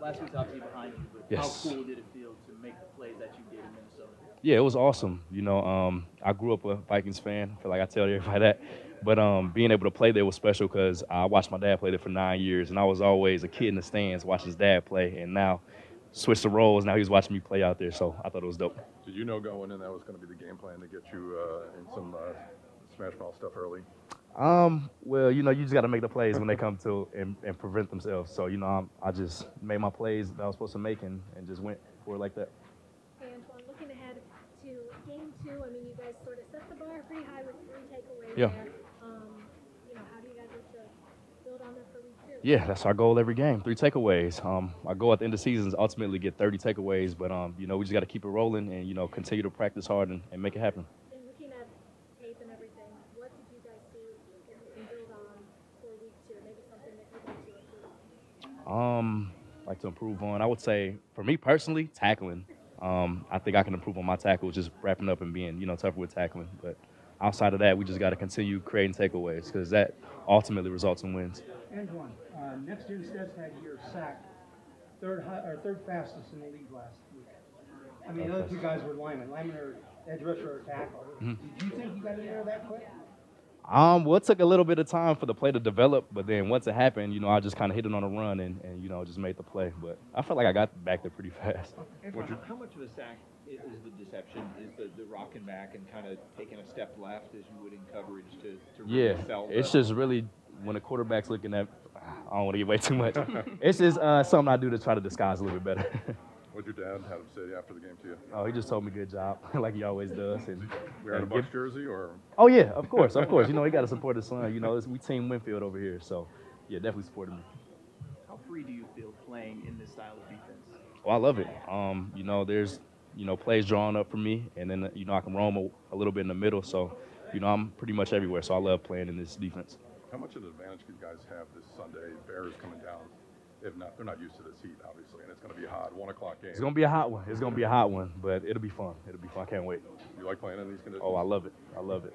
last week's obviously behind you, but Yes. how cool did it feel to make the plays that you did in Minnesota? Yeah, it was awesome. You know, um, I grew up a Vikings fan. I feel like I tell everybody that. But um, being able to play there was special because I watched my dad play there for nine years, and I was always a kid in the stands watching his dad play. And now, switched the roles. Now he's watching me play out there, so I thought it was dope. Did you know going in that was going to be the game plan to get you uh, in some uh, smash mouth stuff early? Um, well, you know, you just got to make the plays when they come to and, and prevent themselves. So, you know, I'm, I just made my plays that I was supposed to make and, and just went for it like that. Hey, Antoine, looking ahead to game two, I mean, you guys sort of set the bar pretty high with three takeaways Yeah. there. Um, you know, how do you guys look to build on that for week two? Yeah, that's our goal every game. Three takeaways. Um, our goal at the end of the season is ultimately get 30 takeaways, but um, you know, we just got to keep it rolling and you know, continue to practice hard and, and make it happen. And looking at tape and everything, what did you guys see that you can build on for week two? Maybe something that you'd like to improve on? Um, like to improve on. I would say for me personally, tackling. Um, I think I can improve on my tackles, just wrapping up and being you know tougher with tackling. But outside of that, we just got to continue creating takeaways because that ultimately results in wins. Antoine, uh, next gen stats had your sack third high, or third fastest in the league last week. I mean, the other two guys were linemen. Linemen are edge rusher or tackle. Did you think you got in there that quick? Um, well, it took a little bit of time for the play to develop, but then once it happened, you know, I just kind of hit it on a run and, and you know just made the play. But I felt like I got back there pretty fast. Antoine, how, how much of a sack is the deception? Is the, the rocking back and kind of taking a step left as you would in coverage to, to really Yeah, sell it's just really when a quarterback's looking at. I don't want to give away too much. it's just uh, something I do to try to disguise a little bit better. What'd your dad have him say after the game to you? oh, he just told me good job, like he always does. And, Wearing a and Bucs jersey or? oh yeah, of course, of course. You know he got to support his son. You know it's, we team Winfield over here, so yeah, definitely supported me. How free do you feel playing in this style of defense? Well, I love it. Um, you know, there's you know plays drawn up for me, and then you know I can roam a, a little bit in the middle. So, you know, I'm pretty much everywhere. So I love playing in this defense. How much of an advantage do you guys have this Sunday? Bears coming down. If not, they're not used to this heat, obviously, and it's going to be a hot. One o'clock game. It's gonna be a hot one. It's gonna be a hot one, but it'll be fun. It'll be fun. I can't wait. You like playing in these conditions? Oh, I love it. I love it.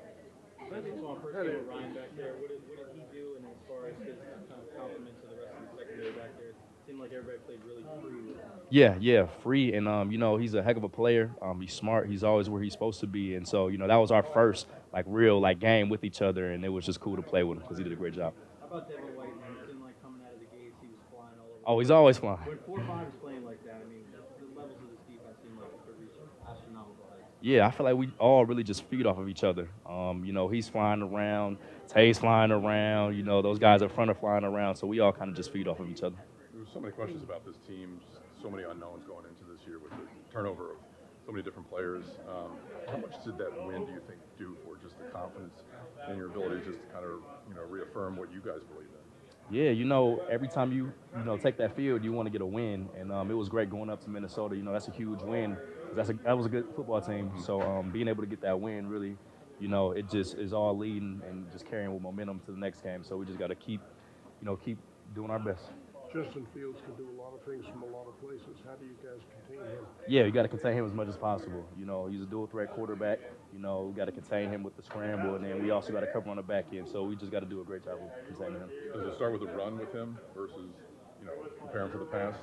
Antoine, first game with Ryan back there, what did, what did he do? And as far as his kind of compliment to the rest of the secondary back there, it seemed like everybody played really free. Yeah, yeah, free, and um, you know he's a heck of a player. Um, he's smart. He's always where he's supposed to be, and so you know that was our first like real like game with each other, and it was just cool to play with him because he did a great job. How about Devin White? Oh, he's always flying. When four five is playing like that, I mean, the, the levels of this defense seem like they're reaching astronomical heights. Yeah, I feel like we all really just feed off of each other. Um, you know, he's flying around, Tay's flying around. You know, those guys up front are flying around, so we all kind of just feed off of each other. There's so many questions about this team, so many unknowns going into this year with the turnover of so many different players. Um, how much did that win, do you think, do for just the confidence in your ability just to kind of, you know, reaffirm what you guys believe in? Yeah, you know, every time you you know take that field, you want to get a win, and um, it was great going up to Minnesota. You know, that's a huge win. That's a, that was a good football team. So um, being able to get that win, really, you know, it just is all leading and just carrying with momentum to the next game. So we just got to keep, you know, keep doing our best. Justin Fields can do a lot of things from a lot of places. How do you guys contain him? Yeah, you got to contain him as much as possible. You know, he's a dual threat quarterback. You know, we got to contain him with the scramble, and then we also got to cover on the back end. So we just got to do a great job of containing him. Does it start with a run with him versus, you know, preparing for the pass?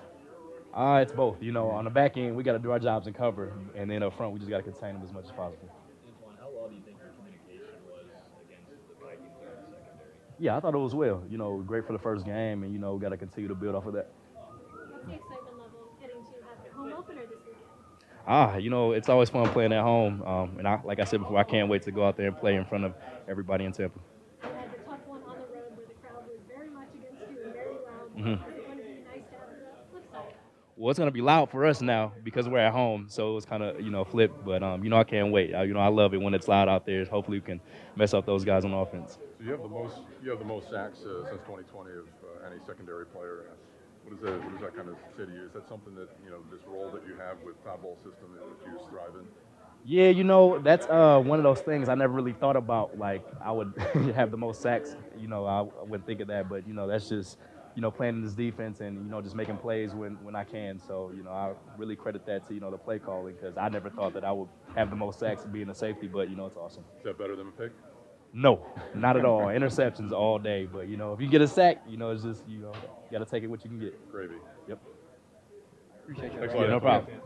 Uh, it's both. You know, on the back end, we got to do our jobs and cover, and then up front, we just got to contain him as much as possible. Antoine, how well do you think your communication was against the Vikings there in the secondary? Yeah, I thought it was well. You know, great for the first game, and you know, got to continue to build off of that. What's the excitement level heading to have the home opener this weekend? Ah, you know, it's always fun playing at home, um, and I, like I said before, I can't wait to go out there and play in front of everybody in Tampa. You had the tough one on the road where the crowd was very much against you and very loud. Mhm. Is it going to be nice to have the flip side? Well, it's gonna be loud for us now because we're at home, so it's kind of you know flipped. But um, you know, I can't wait. I, you know, I love it when it's loud out there. Hopefully, we can mess up those guys on offense. So you have the most, you have the most sacks uh, since 2020 of uh, any secondary player. What does that, what does that kind of say to you? Is that something that you know, this role that you have with foul ball system that you thrive in? Yeah, you know, that's uh, one of those things I never really thought about. Like, I would have the most sacks. You know, I, I wouldn't think of that, but you know, that's just you know playing in this defense and you know just making plays when when I can. So you know, I really credit that to you know the play calling because I never thought that I would have the most sacks being a safety. But you know, it's awesome. Is that better than a pick? No, not at all. Interceptions all day. But you know, if you get a sack, you know, it's just you know, you got to take it what you can get. Gravy. Yep. Thanks a Yeah, no problem.